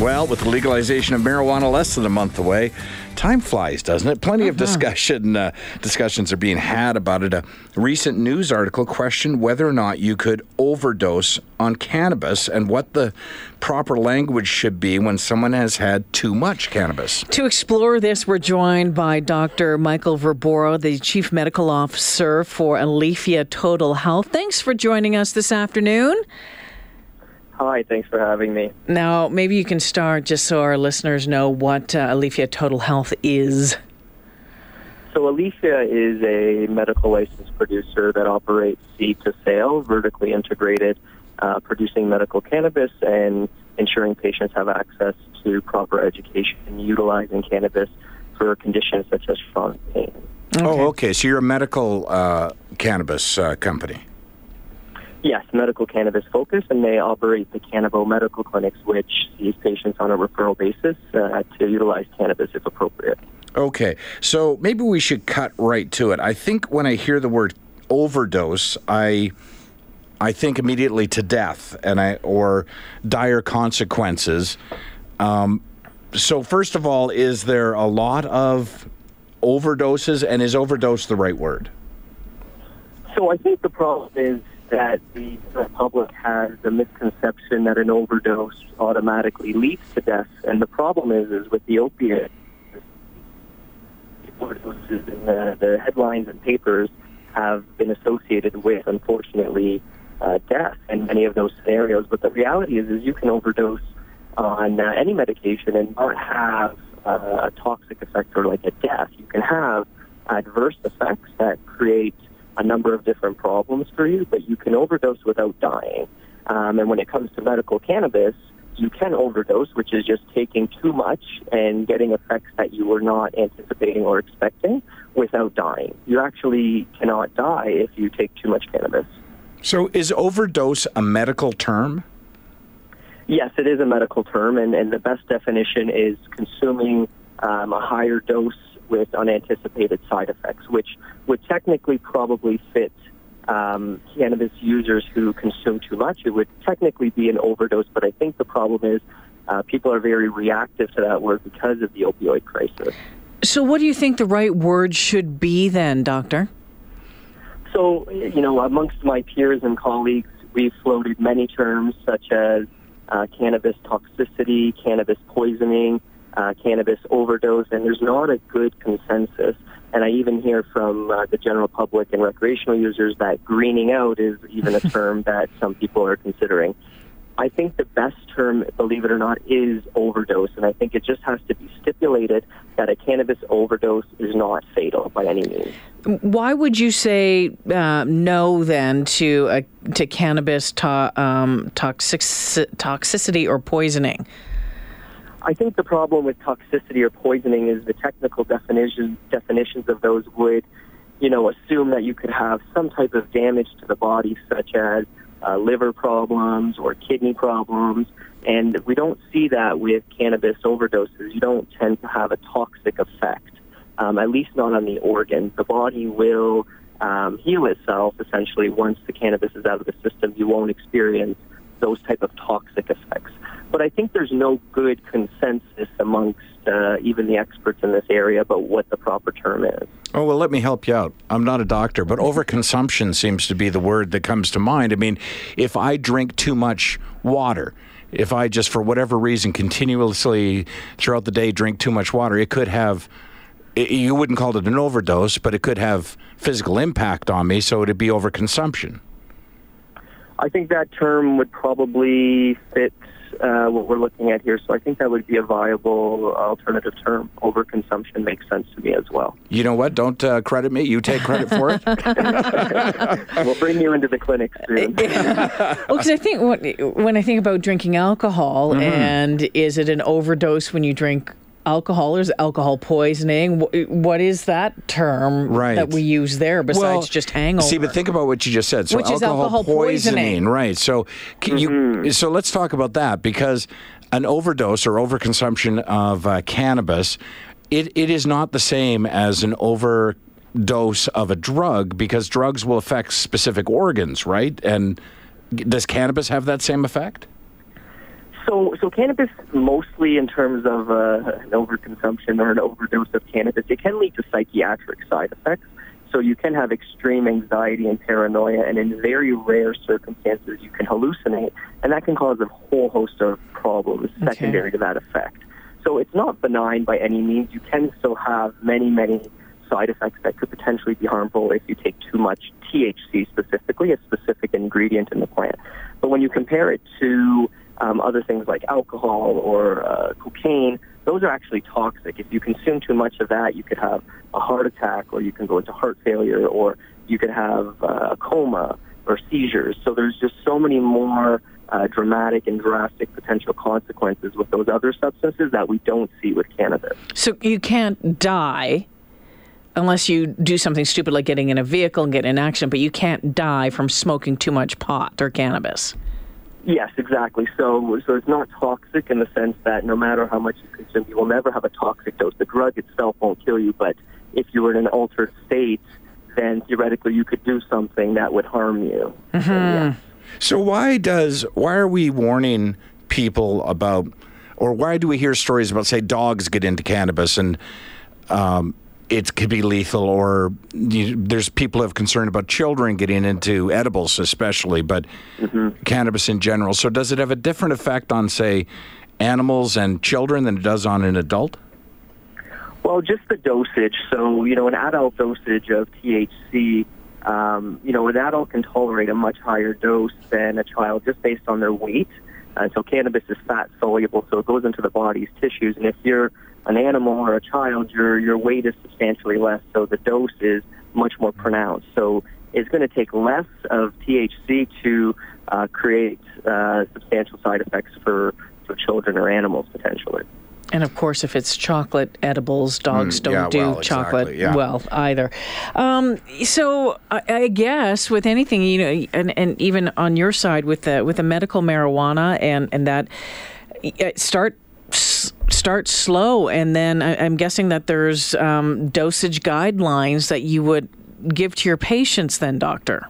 Well, with the legalization of marijuana less than a month away, time flies, doesn't it? Plenty of discussion uh, discussions are being had about it. A recent news article questioned whether or not you could overdose on cannabis and what the proper language should be when someone has had too much cannabis. to explore this, we're joined by Dr. Michael Verbora, the Chief Medical Officer for Aleafia Total Health. Thanks for joining us this afternoon. Hi, thanks for having me. Now, maybe you can start just so our listeners know what uh, Aleafia Total Health is. So, Aleafia is a medical license producer that operates seed to sale, vertically integrated, uh, producing medical cannabis and ensuring patients have access to proper education and utilizing cannabis for conditions such as chronic pain. Oh, okay. So you're a medical uh, cannabis uh, company. Yes, medical cannabis focus, and they operate the Canabo Medical Clinics, which sees patients on a referral basis uh, to utilize cannabis if appropriate. Okay, so maybe we should cut right to it. I think when I hear the word overdose, I I think immediately to death and I or dire consequences. Um, so first of all, is there a lot of overdoses, and is overdose the right word? So I think the problem is that the public has the misconception that an overdose automatically leads to death, and the problem is, is with the opiate overdoses in the, the headlines and papers have been associated with, unfortunately, uh, death in many of those scenarios. But the reality is, is you can overdose on uh, any medication and not have uh, a toxic effect or like a death. You can have adverse effects that create a number of different problems for you, but you can overdose without dying. Um, and when it comes to medical cannabis, you can overdose, which is just taking too much and getting effects that you were not anticipating or expecting without dying. You actually cannot die if you take too much cannabis. So is overdose a medical term? Yes, it is a medical term, and, and the best definition is consuming um, a higher dose with unanticipated side effects, which would technically probably fit um, cannabis users who consume too much. It would technically be an overdose, but I think the problem is uh, people are very reactive to that word because of the opioid crisis. So, what do you think the right word should be then, Doctor? So, you know, amongst my peers and colleagues, we've floated many terms such as uh, cannabis toxicity, cannabis poisoning, uh, cannabis overdose, and there's not a good consensus. And I even hear from uh, the general public and recreational users that greening out is even a term that some people are considering. I think the best term, believe it or not, is overdose, and I think it just has to be stipulated that a cannabis overdose is not fatal by any means. Why would you say uh, no then to uh, to cannabis to- um, toxic- toxicity or poisoning? I think the problem with toxicity or poisoning is the technical definition, definitions of those would, you know, assume that you could have some type of damage to the body, such as uh, liver problems or kidney problems. And we don't see that with cannabis overdoses. You don't tend to have a toxic effect, um, at least not on the organ. The body will um, heal itself essentially once the cannabis is out of the system. You won't experience those type of toxic effects. But I think there's no good consensus amongst uh, even the experts in this area about what the proper term is. Oh, well, let me help you out. I'm not a doctor, but overconsumption seems to be the word that comes to mind. I mean, if I drink too much water, if I just, for whatever reason, continuously throughout the day drink too much water, it could have you wouldn't call it an overdose, but it could have physical impact on me, so it'd be overconsumption. I think that term would probably fit uh, what we're looking at here. So I think that would be a viable alternative term. Overconsumption makes sense to me as well. You know what? Don't uh, credit me. You take credit for it. we'll bring you into the clinic soon. well, because I think when, when I think about drinking alcohol, and is it an overdose when you drink alcohol or is it alcohol poisoning? What is that term Right. that we use there besides Well, just hangover? See, but think about what you just said. So Which is alcohol poisoning. right? So can you. So let's talk about that because an overdose or overconsumption of uh, cannabis, it, it is not the same as an overdose of a drug because drugs will affect specific organs, right? And does cannabis have that same effect? So, so cannabis, mostly in terms of uh, an overconsumption or an overdose of cannabis, it can lead to psychiatric side effects. So you can have extreme anxiety and paranoia, and in very rare circumstances, you can hallucinate, and that can cause a whole host of problems secondary to that effect. So it's not benign by any means. You can still have many, many side effects that could potentially be harmful if you take too much THC specifically, a specific ingredient in the plant. But when you compare it to um, other things like alcohol or uh, cocaine, those are actually toxic. If you consume too much of that, you could have a heart attack, or you can go into heart failure, or you could have uh, a coma or seizures. So there's just so many more uh, dramatic and drastic potential consequences with those other substances that we don't see with cannabis. so you can't die unless you do something stupid like getting in a vehicle and get in an accident, but you can't die from smoking too much pot or cannabis. Yes, exactly. So, so it's not toxic in the sense that no matter how much you consume, you will never have a toxic dose. The drug itself won't kill you, but if you were in an altered state, then theoretically you could do something that would harm you. So, yeah. So why does why are we warning people about, or why do we hear stories about say dogs get into cannabis and um, it could be lethal, or you, there's people have concern about children getting into edibles, especially, but cannabis in general. So does it have a different effect on say animals and children than it does on an adult? Well, just the dosage. So, you know, an adult dosage of THC, um, you know, an adult can tolerate a much higher dose than a child just based on their weight. Uh, so cannabis is fat soluble, so it goes into the body's tissues. And if you're an animal or a child, your your weight is substantially less, so the dose is much more pronounced. So it's going to take less of THC to uh, create uh, substantial side effects for for children or animals potentially. And of course, if it's chocolate edibles, dogs Mm, don't yeah, do well, chocolate exactly, yeah. well either. Um, so I, I guess with anything, you know, and, and even on your side with the with the medical marijuana and and that uh, start start slow, and then I, I'm guessing that there's um, dosage guidelines that you would give to your patients. Then, doctor.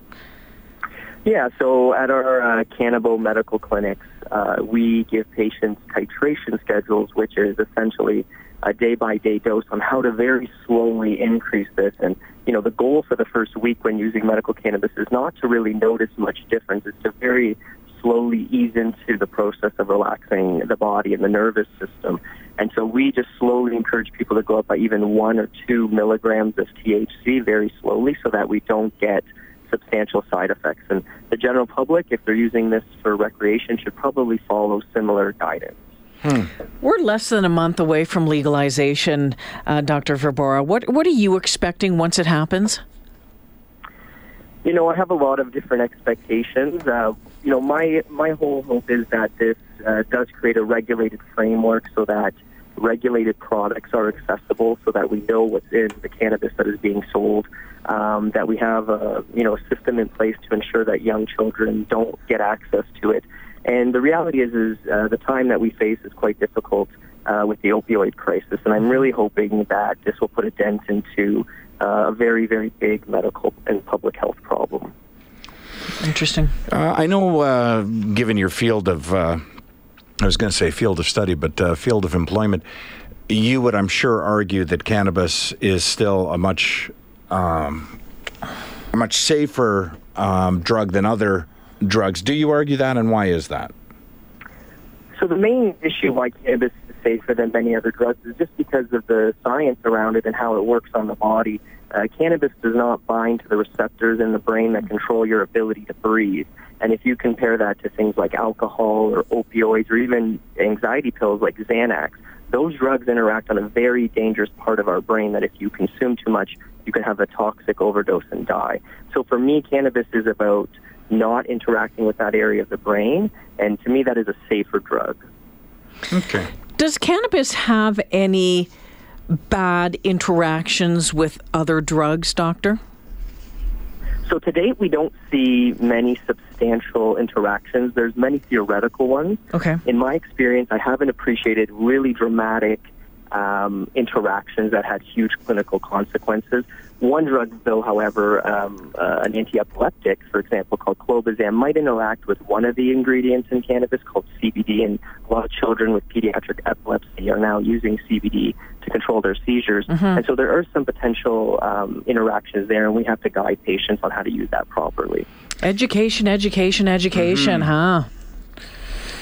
Yeah, so at our uh, Canabo medical clinics, uh, we give patients titration schedules, which is essentially a day-by-day dose on how to very slowly increase this. And, you know, the goal for the first week when using medical cannabis is not to really notice much difference. It's to very slowly ease into the process of relaxing the body and the nervous system. And so we just slowly encourage people to go up by even one or two milligrams of THC very slowly so that we don't get substantial side effects. And the general public, if they're using this for recreation, should probably follow similar guidance. We're less than a month away from legalization, uh, Dr. Verbora. What what are you expecting once it happens? You know, I have a lot of different expectations. Uh, you know, my my whole hope is that this uh, does create a regulated framework so that regulated products are accessible, so that we know what's in the cannabis that is being sold. Um, that we have a you know a system in place to ensure that young children don't get access to it. And the reality is, is uh, the time that we face is quite difficult uh, with the opioid crisis, and I'm really hoping that this will put a dent into a very, very big medical and public health problem. Interesting. Uh, I know, uh, given your field of, uh, I was going to say field of study, but uh, field of employment, you would, I'm sure, argue that cannabis is still a much, um, a much safer um, drug than other drugs. Do you argue that, and why is that? So the main issue why cannabis is safer than many other drugs is just because of the science around it and how it works on the body. Uh, cannabis does not bind to the receptors in the brain that control your ability to breathe. And if you compare that to things like alcohol or opioids or even anxiety pills like Xanax, those drugs interact on a very dangerous part of our brain that if you consume too much, you can have a toxic overdose and die. So for me, cannabis is about not interacting with that area of the brain, and to me, that is a safer drug. Okay. Does cannabis have any bad interactions with other drugs, doctor? So to date, we don't see many substantial interactions. There's many theoretical ones. Okay. In my experience, I haven't appreciated really dramatic um, interactions that had huge clinical consequences. One drug, though, however, um, uh, an anti-epileptic, for example, called clobazam, might interact with one of the ingredients in cannabis called CBD, and a lot of children with pediatric epilepsy are now using CBD to control their seizures. Mm-hmm. And so there are some potential um, interactions there, and we have to guide patients on how to use that properly. Education, education, education, huh?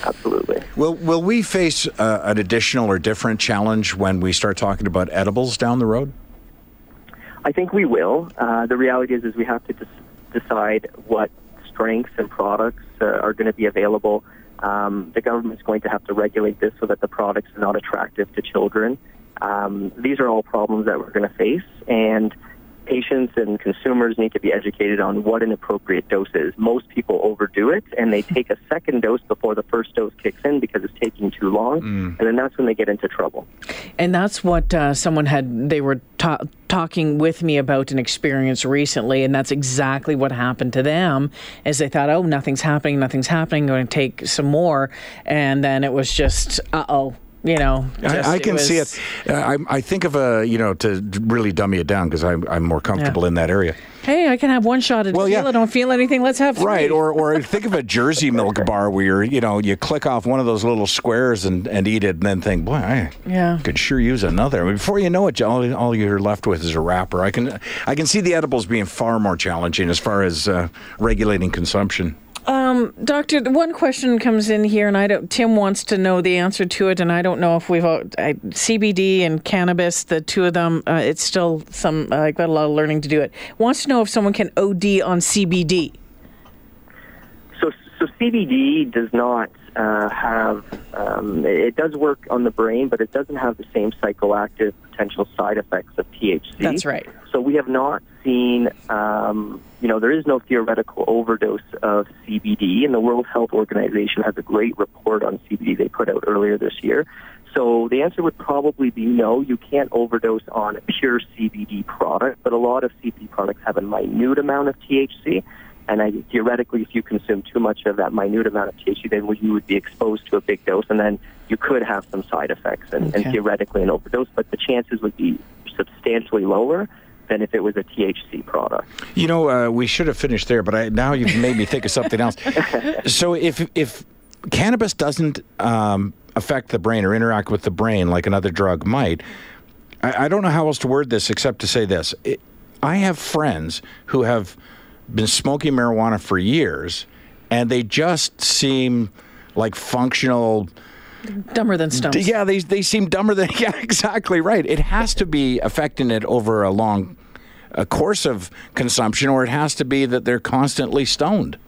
Absolutely. Will Will we face uh, an additional or different challenge when we start talking about edibles down the road? I think we will. Uh, the reality is, is we have to des- decide what strengths and products uh, are going to be available. Um, the government's going to have to regulate this so that the products are not attractive to children. Um, these are all problems that we're going to face, and patients and consumers need to be educated on what an appropriate dose is. Most people overdo it, and they take a second dose before the first dose kicks in because it's taking too long, and then that's when they get into trouble. And that's what uh, someone had, they were ta- talking with me about an experience recently, and that's exactly what happened to them. As they thought, oh, nothing's happening, nothing's happening, going to take some more. And then it was just, uh oh. You know, just- I, I can was- see it. Uh, I, I think of a you know to really dummy it down because I'm, I'm more comfortable in that area. Hey, I can have one shot at Well, tequila. yeah. Don't feel anything. Let's have three. Right, or or think of a Jersey milk bar where you're, you know you click off one of those little squares and, and eat it, and then think, boy, I Yeah. could sure use another. I mean, before you know it, all, all you're left with is a wrapper. I can I can see the edibles being far more challenging as far as uh, regulating consumption. Doctor, one question comes in here, and I don't. Tim wants to know the answer to it, and I don't know if we've all- I, CBD and cannabis, the two of them. Uh, it's still some. Uh, I've got a lot of learning to do it. Wants to know if someone can OD on CBD. So, so CBD does not uh, have. Um, it does work on the brain, but it doesn't have the same psychoactive potential side effects of THC. That's right. So we have not seen. Um, you know, there is no theoretical overdose of CBD, and the World Health Organization has a great report on CBD they put out earlier this year. So the answer would probably be no. You can't overdose on a pure CBD product, but a lot of CBD products have a minute amount of THC. And I, theoretically, if you consume too much of that minute amount of THC, then you would be exposed to a big dose, and then you could have some side effects and, and theoretically an overdose. But the chances would be substantially lower than if it was a THC product. You know, uh, we should have finished there, but I, now you've made me think of something else. So if if cannabis doesn't um, affect the brain or interact with the brain like another drug might, I, I don't know how else to word this except to say this: it, I have friends who have been smoking marijuana for years, and they just seem like functional. Dumber than stumps. Yeah, they they seem dumber than. Yeah, exactly right. It has to be affecting it over a long a course of consumption, or it has to be that they're constantly stoned.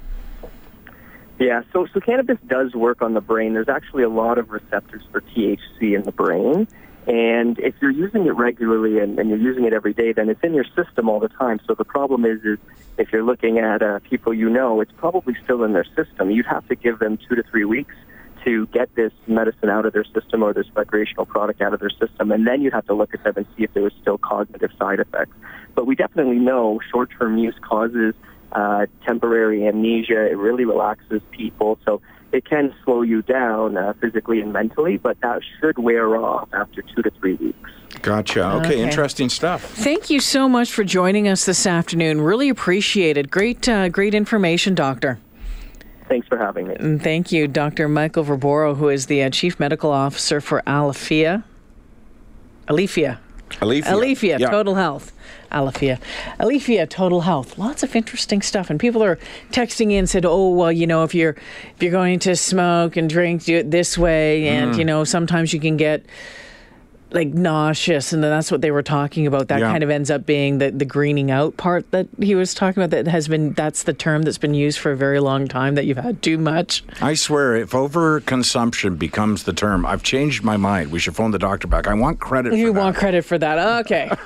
Yeah, so so cannabis does work on the brain. There's actually a lot of receptors for THC in the brain. And if you're using it regularly and, and you're using it every day, then it's in your system all the time. So the problem is, is if you're looking at uh, people you know, it's probably still in their system. You'd have to give them two to three weeks to get this medicine out of their system or this recreational product out of their system, and then you'd have to look at them and see if there was still cognitive side effects. But we definitely know short-term use causes uh, temporary amnesia. It really relaxes people, so it can slow you down uh, physically and mentally, but that should wear off after two to three weeks. Gotcha. Okay, Okay. interesting stuff. Thank you so much for joining us this afternoon. Really appreciate it. Great, uh, great information, Doctor. Thanks for having me. And thank you, Dr. Michael Verbora, who is the uh, Chief Medical Officer for Alethea. Alethea. Alethea Yeah. Total Health. Alethea. Alethea Total Health. Lots of interesting stuff. And people are texting in said, "Oh, well, you know, if you're if you're going to smoke and drink, do it this way and Mm. you know, sometimes you can get like nauseous and then that's what they were talking about that Yeah. kind of ends up being the, the greening out part that he was talking about that has been that's the term that's been used for a very long time that you've had too much I swear, if overconsumption becomes the term, I've changed my mind. We should phone the doctor back. I want credit. you for that. want credit for that okay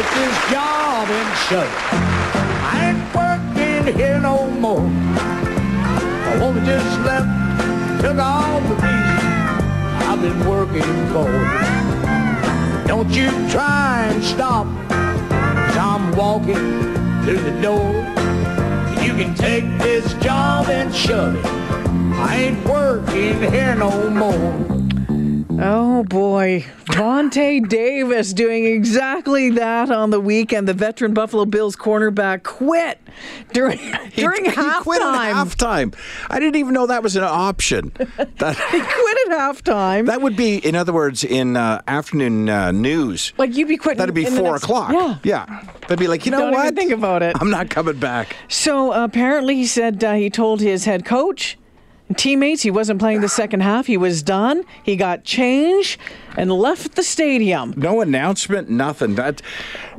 It's his job and show. I ain't working here just left, took all the reason I've been working for. Don't you try and stop I'm walking through the door. You can take this job and shove it. I ain't working here no more. Oh boy, Vontae Davis doing exactly that on the weekend. The veteran Buffalo Bills cornerback quit during during he, halftime. He quit at halftime. I didn't even know that was an option. That, he quit at halftime. That would be, in other words, in uh, afternoon uh, news. Like you'd be quitting. That'd be four next, o'clock. Yeah, yeah. They'd be like, you know Don't what? Even think about it. I'm not coming back. So uh, apparently, he said uh, he told his head coach teammates he wasn't playing the second half. He was done. He got changed and left the stadium. No announcement, nothing. That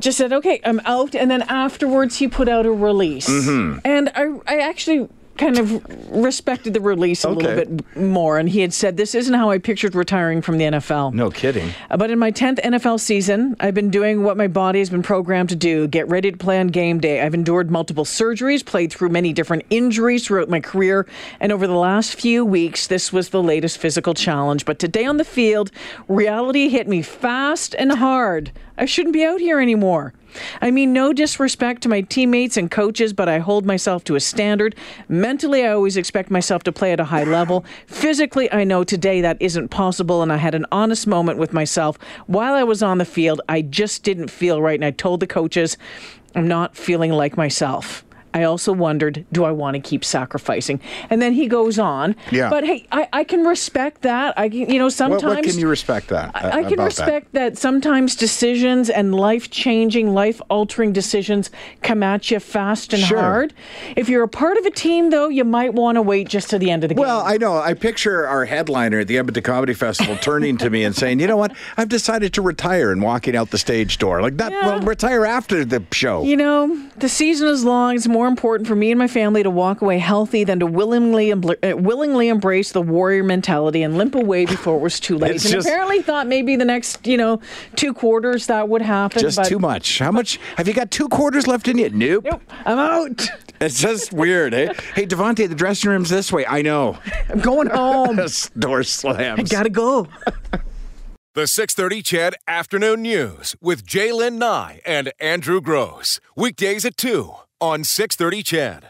just said, "Okay, I'm out." And then afterwards, he put out a release. Mm-hmm. And I, I actually kind of respected the release a Okay. little bit more. And he had said, "This isn't how I pictured retiring from the NFL." no kidding. Uh, But in my 10th NFL season, I've been doing what my body has been programmed to do get ready to play on game day. I've endured multiple surgeries, played through many different injuries throughout my career, and over the last few weeks, this was the latest physical challenge. But today on the field, reality hit me fast and hard. I shouldn't be out here anymore. I mean, no disrespect to my teammates and coaches, but I hold myself to a standard. Mentally, I always expect myself to play at a high level. Physically, I know today that isn't possible, and I had an honest moment with myself while I was on the field. I just didn't feel right, and I told the coaches, I'm not feeling like myself. I also wondered, do I want to keep sacrificing? And then he goes on. Yeah. But hey, I, I can respect that. I can, you know, sometimes what can you respect that? I, uh, I can respect that. sometimes decisions and life changing, life altering decisions come at you fast and Sure. hard. If you're a part of a team, though, you might want to wait just to the end of the That? Well, game. I know. I picture our headliner at the Edmonton Comedy Festival turning to me and saying, "You know what? I've decided to retire," and walking out the stage door like that. Yeah. Well, retire after the show. you know, the season is long. It's more important for me and my family to walk away healthy than to willingly embl- uh, willingly embrace the warrior mentality and limp away before it was too late. It's and just- apparently thought maybe the next, you know, two quarters that would happen. Just but too much. How much? Have you got two quarters left in you? Nope. Nope, I'm out. It's just weird, eh? Hey, Devontae, the dressing room's this way. I know. I'm going home. Door slams. I gotta go. The 630 CHED Afternoon News with Jaylen Nye and Andrew Gross. Weekdays at 2 on 630 CHED.